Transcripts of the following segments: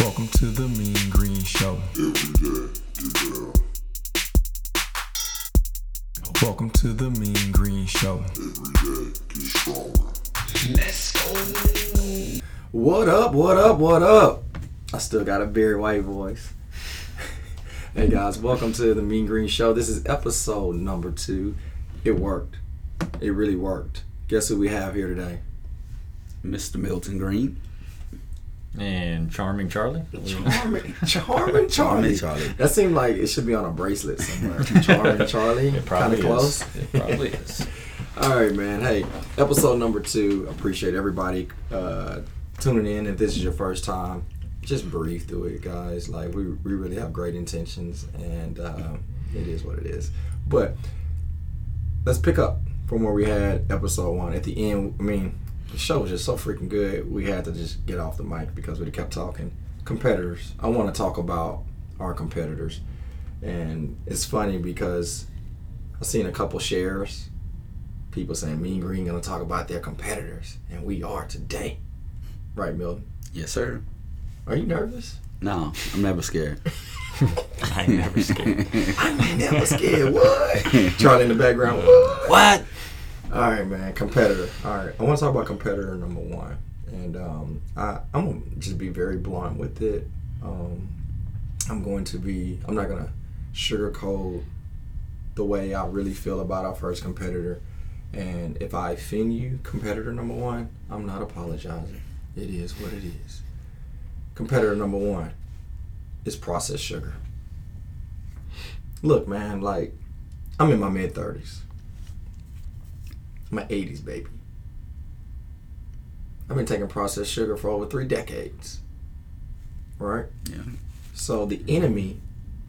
Welcome to the Mean Green Show. Welcome to the Mean Green Show. Day, Let's go. What up, what up, what up? I still got a very white voice. hey guys, welcome to the Mean Green Show. This is episode number two. It worked. It really worked. Guess who we have here today? Mr. Milton Green. And Charming Charlie. Charming, Charming Charlie. Charlie. That seemed like it should be on a bracelet somewhere. Charming Charlie. It Kind probably of close. is. It probably is. All right, man. Hey, episode number two. Appreciate everybody uh, tuning in. If this is your first time, just breathe through it, guys. Like we, we really have great intentions, and um, it is what it is. But let's pick up from where we had episode one. At the end, I mean, the show was just so freaking good. We had to just get off the mic because we kept talking. Competitors. I want to talk about our competitors, and it's funny because I've seen a couple shares people saying Mean Green gonna talk about their competitors, and we are today. Right, Milton? Yes, sir. Are you nervous? No, I'm never scared. I ain't never scared. I ain't never scared. What? Charlie in the background. What? What? All right, man. Competitor. All right. I want to talk about competitor number one, and um, I, I'm gonna just be very blunt with it. Um, I'm going to be. I'm not gonna sugarcoat the way I really feel about our first competitor. And if I offend you, competitor number one, I'm not apologizing. It is what it is. Competitor number one is processed sugar. Look, man, like, I'm in my mid 30s. I'm an 80s baby. I've been taking processed sugar for over three decades. Right? Yeah. So the enemy,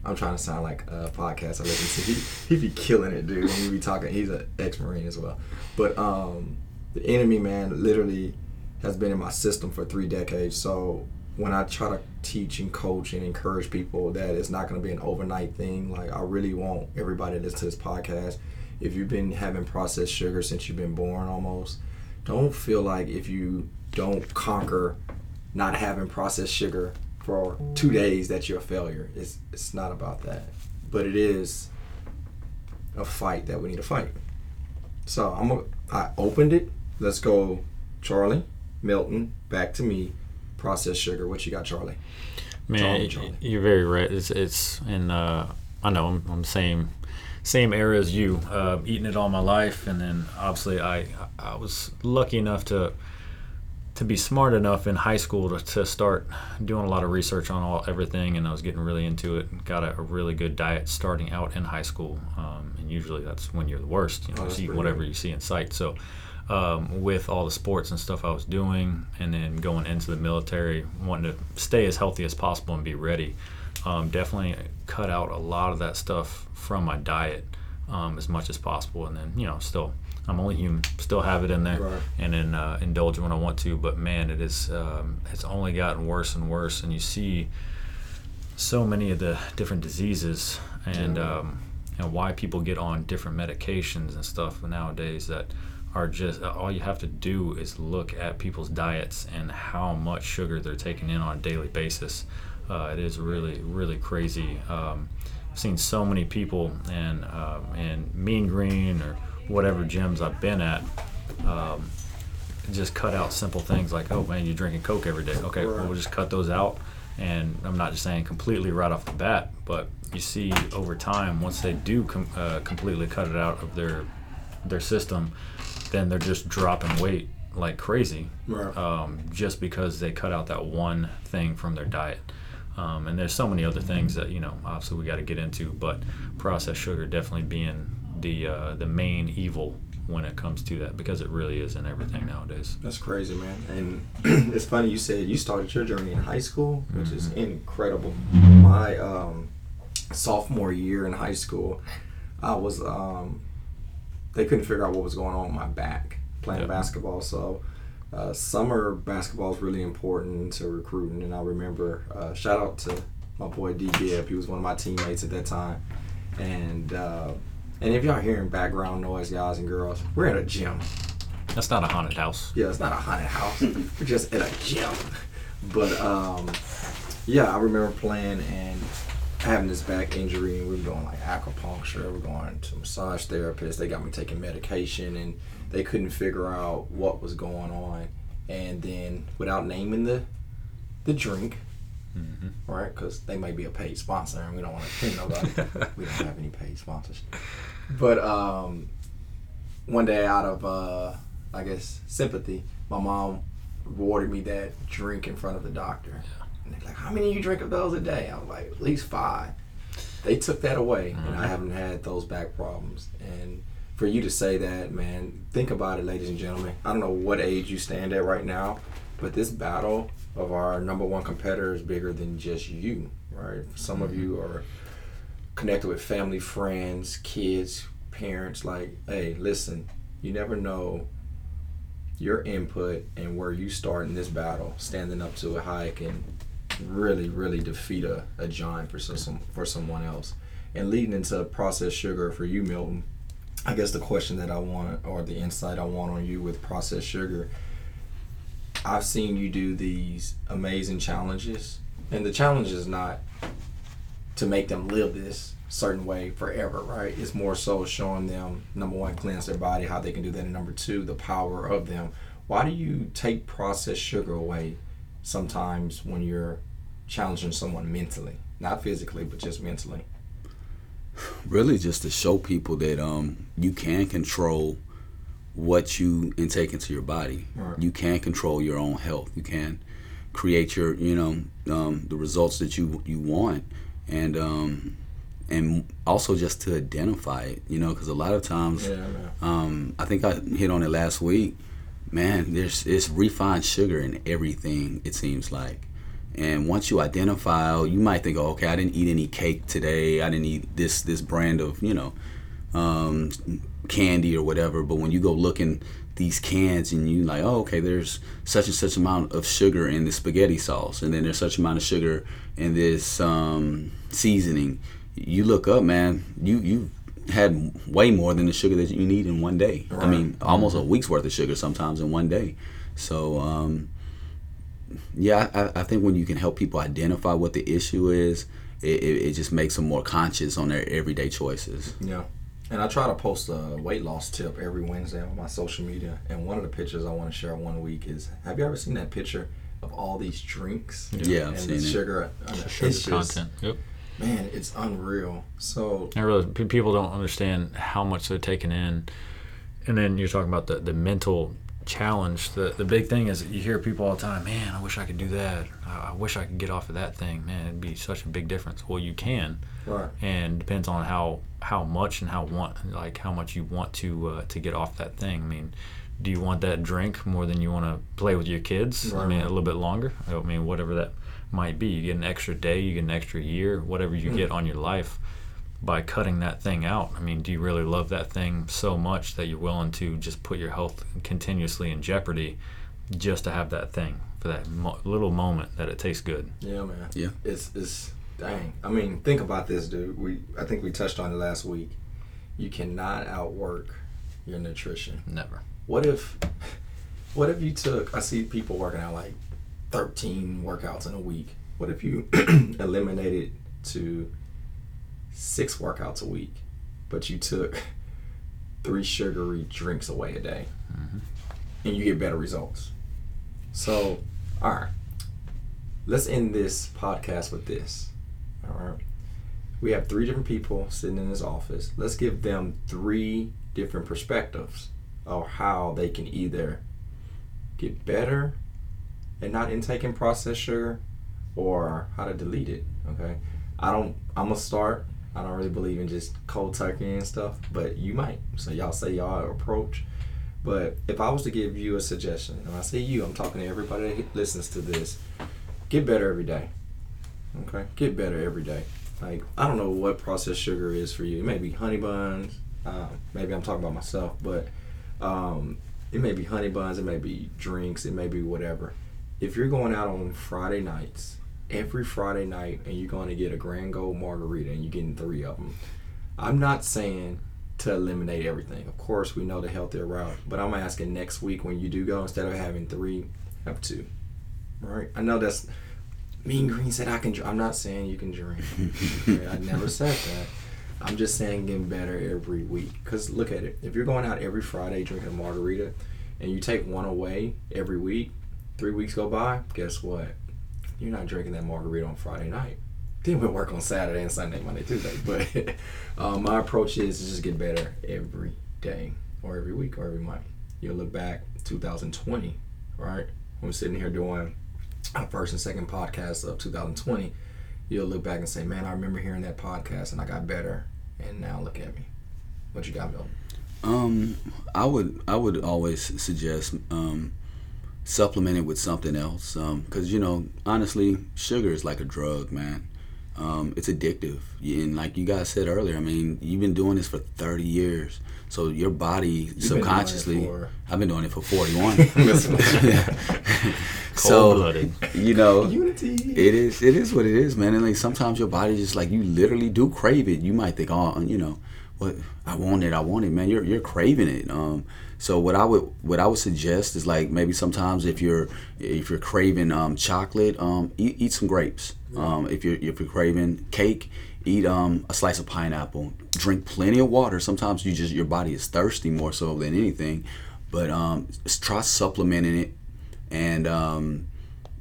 I'm trying to sound like a podcast I listen to. He, he be killing it, dude. He be talking. He's an ex-marine as well. But um, the enemy, man, literally has been in my system for three decades. So when I try to teach and coach and encourage people that it's not going to be an overnight thing, like I really want everybody to listen to this podcast. If you've been having processed sugar since you've been born, almost, don't feel like if you don't conquer not having processed sugar for two days that you're a failure. It's it's not about that, but it is a fight that we need to fight. So I'm a, I opened it. Let's go, Charlie, Milton, back to me. Processed sugar. What you got, Charlie? Man, Charlie, Charlie. you're very right. It's it's in uh, I know I'm, I'm same same era as you. Uh, eating it all my life, and then obviously I I was lucky enough to to be smart enough in high school to, to start doing a lot of research on all everything, and I was getting really into it. Got a, a really good diet starting out in high school, um, and usually that's when you're the worst. You know, Oh, whatever good. you see in sight. So. Um, with all the sports and stuff I was doing, and then going into the military, wanting to stay as healthy as possible and be ready, um, definitely cut out a lot of that stuff from my diet um, as much as possible. And then, you know, still, I'm only human, still have it in there, Right. and then uh, indulge when I want to. But man, it is, um, it's only gotten worse and worse. And you see so many of the different diseases and Yeah. um, and why people get on different medications and stuff nowadays that are just all you have to do is look at people's diets and how much sugar they're taking in on a daily basis. Uh, it is really really crazy. Um, I've seen so many people and um, and Mean Green or whatever gyms I've been at. Um, just cut out simple things like, oh man, you're drinking Coke every day. Okay, well, we'll just cut those out. And I'm not just saying completely right off the bat, but you see over time, once they do com- uh, completely cut it out of their their system, then they're just dropping weight like crazy, Right. um, just because they cut out that one thing from their diet. Um, and there's so many other things that you know, obviously we got to get into, but processed sugar definitely being the uh, the main evil when it comes to that because it really is in everything nowadays. That's crazy, man. And it's funny you said you started your journey in high school, which is incredible. My um, sophomore year in high school, I was um, they couldn't figure out what was going on with my back playing Yep. basketball. So uh, summer basketball is really important to recruiting. And I remember uh, shout out to my boy D Gibb. He was one of my teammates at that time. And uh, and if y'all hearing background noise, guys and girls, we're at a gym. That's not a haunted house. Yeah, it's not a haunted house. We're just at a gym. But um, yeah, I remember playing and having this back injury, and we were going like acupuncture. We were going to massage therapists. They got me taking medication, and they couldn't figure out what was going on. And then, without naming the the drink, Mhm. right? Because they may be a paid sponsor, and we don't want to offend nobody. we don't have any paid sponsors. But um, one day, out of uh, I guess sympathy, my mom rewarded me that drink in front of the doctor. And they're like, "How many you drink of those a day?" I was like, "At least five. They took that away, and I mm-hmm. haven't had those back problems. And for you to say that, man, think about it, ladies and gentlemen. I don't know what age you stand at right now, but this battle of our number one competitor is bigger than just you, right? Some of you mm-hmm. are connected with family, friends, kids, parents. Like, hey, listen, you never know your input and where you start in this battle, standing up to a high can really, really defeat a, a giant for some, for someone else. And leading into processed sugar for you, Milton, I guess the question that I want or the insight I want on you with processed sugar, I've seen you do these amazing challenges. And the challenge is not to make them live this certain way forever, right? It's more so showing them number one, cleanse their body, how they can do that, and number two, the power of them. Why do you take processed sugar away sometimes when you're challenging someone mentally? Not physically, but just mentally. really just to show people that um, you can control what you intake into your body. Right. You can control your own health. You can create your, you know, um, the results that you you want, and um, and also just to identify it. You know, because a lot of times, Yeah, um, I think I hit on it last week. Man, there's it's refined sugar in everything. It seems like. And once you identify, you might think, oh, okay, I didn't eat any cake today. I didn't eat this this brand of you know um, candy or whatever. But when you go looking these cans and you like, oh, okay, there's such and such amount of sugar in the spaghetti sauce, and then there's such amount of sugar in this um, seasoning. You look up, man. You you had way more than the sugar that you need in one day. I mean, almost a week's worth of sugar sometimes in one day. So. Um, yeah, I, I think when you can help people identify what the issue is, it, it, it just makes them more conscious on their everyday choices. Yeah. And I try to post a weight loss tip every Wednesday on my social media. And one of the pictures I want to share one week is have you ever seen that picture of all these drinks? Yeah, I've and seen the it. sugar. Uh, sugar it's just- content. Yep. Man, it's unreal. So, I realize people don't understand how much they're taking in, and then you're talking about the, the mental challenge. The the big thing is you hear people all the time, man, I wish I could do that. I, I wish I could get off of that thing. Man, it'd be such a big difference. Well, you can, right. and depends on how how much and how want like how much you want to uh, to get off that thing. I mean. Do you want that drink more than you want to play with your kids? Right. I mean, a little bit longer. I mean, whatever that might be. You get an extra day, you get an extra year, whatever you get on your life by cutting that thing out. I mean, do you really love that thing so much that you're willing to just put your health continuously in jeopardy just to have that thing for that mo- little moment that it tastes good? Yeah, man. Yeah. It's it's dang. I mean, think about this, dude. We I think we touched on it last week. You cannot outwork your nutrition. Never. What if what if you took I see people working out like 13 workouts in a week. What if you eliminated to 6 workouts a week, but you took 3 sugary drinks away a day? Mm-hmm. And you get better results. So, all right. Let's end this podcast with this. All right. We have three different people sitting in this office. Let's give them three different perspectives of how they can either get better at not intaking processed sugar or how to delete it. Okay. I don't I'm gonna start. I don't really believe in just cold turkey and stuff, but you might. So y'all say y'all approach. But if I was to give you a suggestion, and I say you, I'm talking to everybody that listens to this, get better every day. Okay? Get better every day. Like, I don't know what processed sugar is for you. It may be honey buns. Um, maybe I'm talking about myself, but um, it may be honey buns. It may be drinks. It may be whatever. If you're going out on Friday nights, every Friday night, and you're going to get a Grand Gold margarita and you're getting three of them, I'm not saying to eliminate everything. Of course, we know the healthier route, but I'm asking next week when you do go, instead of having three, have two. Right? I know that's Mean Green said I can. dr- I'm not saying you can drink. Okay, I never said that. I'm just saying getting better every week. Cause look at it. If you're going out every Friday drinking a margarita, and you take one away every week, three weeks go by. Guess what? You're not drinking that margarita on Friday night. Then we'll work on Saturday and Sunday, Monday, Tuesday. But um, my approach is to just get better every day, or every week, or every month. You'll look back 2020, right? When we're sitting here doing our first and second podcast of 2020, you'll look back and say, "Man, I remember hearing that podcast, and I got better." And now look at me. What you got, Milton? Um, I would I would always suggest um, supplement it with something else. Um, cause you know, honestly, sugar is like a drug, man. Um, it's addictive, and like you guys said earlier, I mean, you've been doing this for 30 years, so your body it subconsciously. for- I've been doing it for 41. Cold-blooded. you know, Unity. it is. It is what it is, man. And like sometimes your body just like you literally do crave it. You might think, oh, you know, what I want it. I want it, man. You're you're craving it. Um. So what I would what I would suggest is like maybe sometimes if you're if you're craving um chocolate, um eat, eat some grapes. Um. If you're if you're craving cake, eat um a slice of pineapple. Drink plenty of water. Sometimes you just your body is thirsty more so than anything. But um, try supplementing it and um,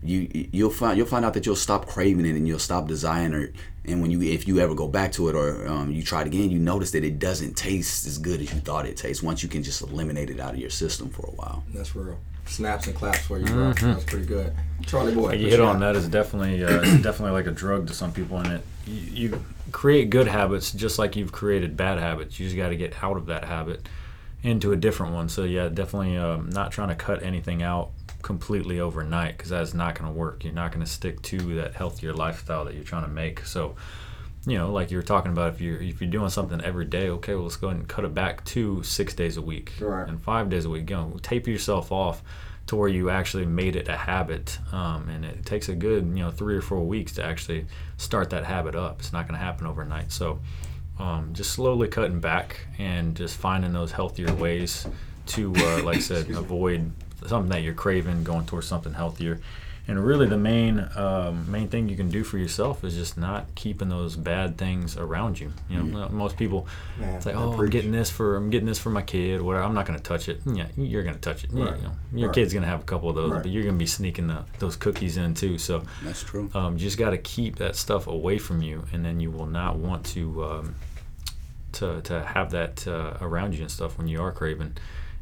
you you'll find you'll find out that you'll stop craving it and you'll stop desiring it. And when you if you ever go back to it or um, you try it again, you notice that it doesn't taste as good as you thought it tastes. Once you can just eliminate it out of your system for a while. That's real. Snaps and claps for you, bro. That's pretty good. Charlie boy. you hit got? on that is definitely uh, it's definitely like a drug to some people and it you, you create good habits just like you've created bad habits you just got to get out of that habit into a different one so yeah definitely um, not trying to cut anything out completely overnight because that's not going to work. You're not going to stick to that healthier lifestyle that you're trying to make. So you know like you were talking about if you're if you're doing something every day okay well let's go ahead and cut it back to six days a week Right. and five days a week. You know taper yourself off to where you actually made it a habit um, and it takes a good you know three or four weeks to actually start that habit up. It's not going to happen overnight. So um, just slowly cutting back and just finding those healthier ways to uh, like i said avoid something that you're craving going towards something healthier and really the main um, main thing you can do for yourself is just not keeping those bad things around you you know most people Man, it's like, oh, I'm getting this for I'm getting this for my kid. Whatever. I'm not gonna touch it. Yeah, you're gonna touch it. Yeah, Right. you know, your Right. kid's gonna have a couple of those, Right. but you're gonna be sneaking the, those cookies in too. So That's true. um, you just got to keep that stuff away from you, and then you will not want to um, to to have that uh, around you and stuff when you are craving.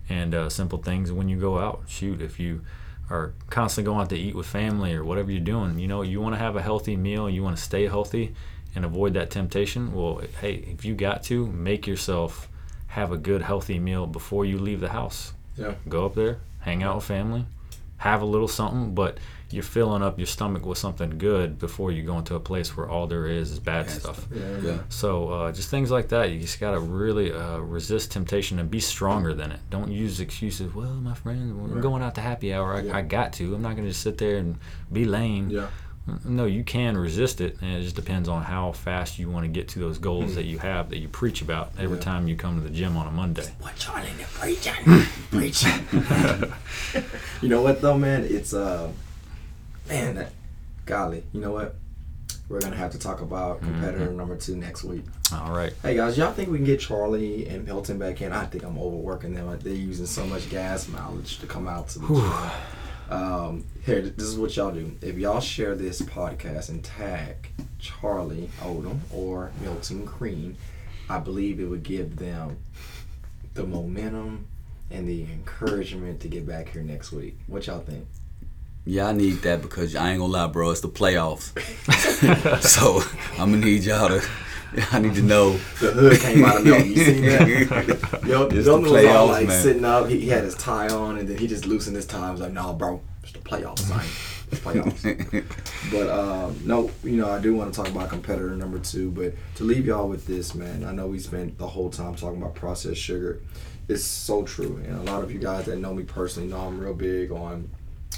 And uh, simple things when you go out. Shoot, if you are constantly going out to eat with family or whatever you're doing, you know, you want to have a healthy meal, you want to stay healthy, and avoid that temptation. Well, hey, if you got to make yourself have a good healthy meal before you leave the house. Yeah. Go up there, hang out with family, have a little something, but you're filling up your stomach with something good before you go into a place where all there is is bad Bad stuff. Yeah. Yeah. So uh, just things like that. You just gotta really uh, resist temptation and be stronger than it. Don't use excuses. Well, my friend, we're Right. going out to happy hour. I, Yeah. I got to. I'm not gonna just sit there and be lame. Yeah. No, you can resist it, and it just depends on how fast you want to get to those goals that you have that you preach about every Yeah. time you come to the gym on a Monday. What Charlie the preaching? preaching. you know what though, man? It's uh, man, that, golly, you know what? We're gonna have to talk about competitor number two next week. All right. Hey guys, y'all think we can get Charlie and Milton back in? I think I'm overworking them. They're using so much gas mileage to come out to the gym. Um, here, this is what y'all do. If y'all share this podcast and tag Charlie Odom or Milton Green, I believe it would give them the momentum and the encouragement to get back here next week. What y'all think? Yeah, I need that because I ain't gonna lie, bro. It's the playoffs, so I'm gonna need y'all to. I need to know. The hood came out of Milton. You seen that? Yo, It's the Milton was all like man. sitting up. He, he had his tie on, and then he just loosened his tie. I was like, "No, bro, it's the playoffs, son. It's playoffs." but um, no, you know, I do want to talk about competitor number two. But to leave y'all with this, man, I know we spent the whole time talking about processed sugar. It's so true, and a lot of you guys that know me personally know I'm real big on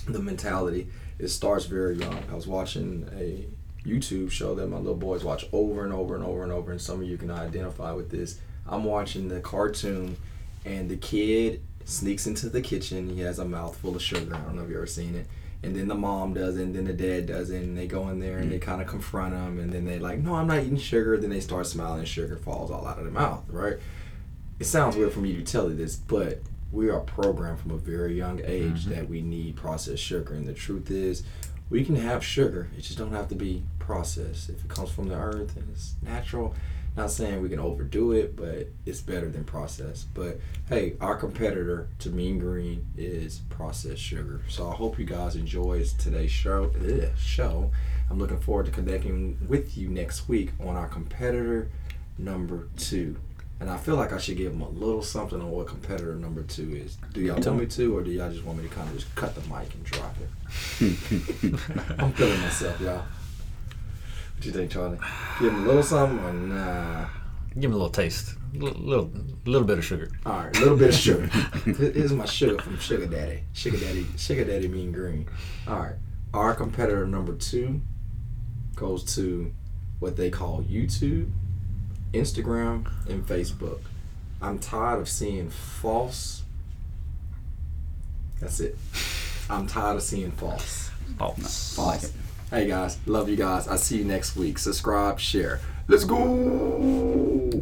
the mentality. It starts very young. I was watching a YouTube show that my little boys watch over and over and over and over, and some of you can identify with this. I'm watching the cartoon, and the kid sneaks into the kitchen. He has a mouthful of sugar. I don't know if you ever seen it, and then the mom does it, and then the dad does it, and they go in there and they mm. kind of confront him, and then they like, no, I'm not eating sugar. Then they start smiling, and sugar falls all out of their mouth, right? It sounds weird for me to tell you this, but we are programmed from a very young age mm-hmm. that we need processed sugar, and the truth is, we can have sugar. It just don't have to be processed. If it comes from the earth and it's natural, not saying we can overdo it, but it's better than processed. But hey, our competitor to Mean Green is processed sugar. So I hope you guys enjoy today's show. Ugh, show. I'm looking forward to connecting with you next week on our competitor number two. And I feel like I should give them a little something on what competitor number two is. Do y'all want me to, or do y'all just want me to kind of just cut the mic and drop it? I'm feeling myself, y'all. What do you think, Charlie? Give him a little something or nah? Uh, Give him a little taste, a little, little, little bit of sugar. All right, a little bit of sugar. Here's my sugar from Sugar Daddy. Sugar Daddy, Sugar Daddy Mean Green. All right, our competitor number two goes to what they call YouTube, Instagram, and Facebook. I'm tired of seeing false. That's it. I'm tired of seeing false. False. False. Hey guys, love you guys. I see you next week. Subscribe, share. Let's go.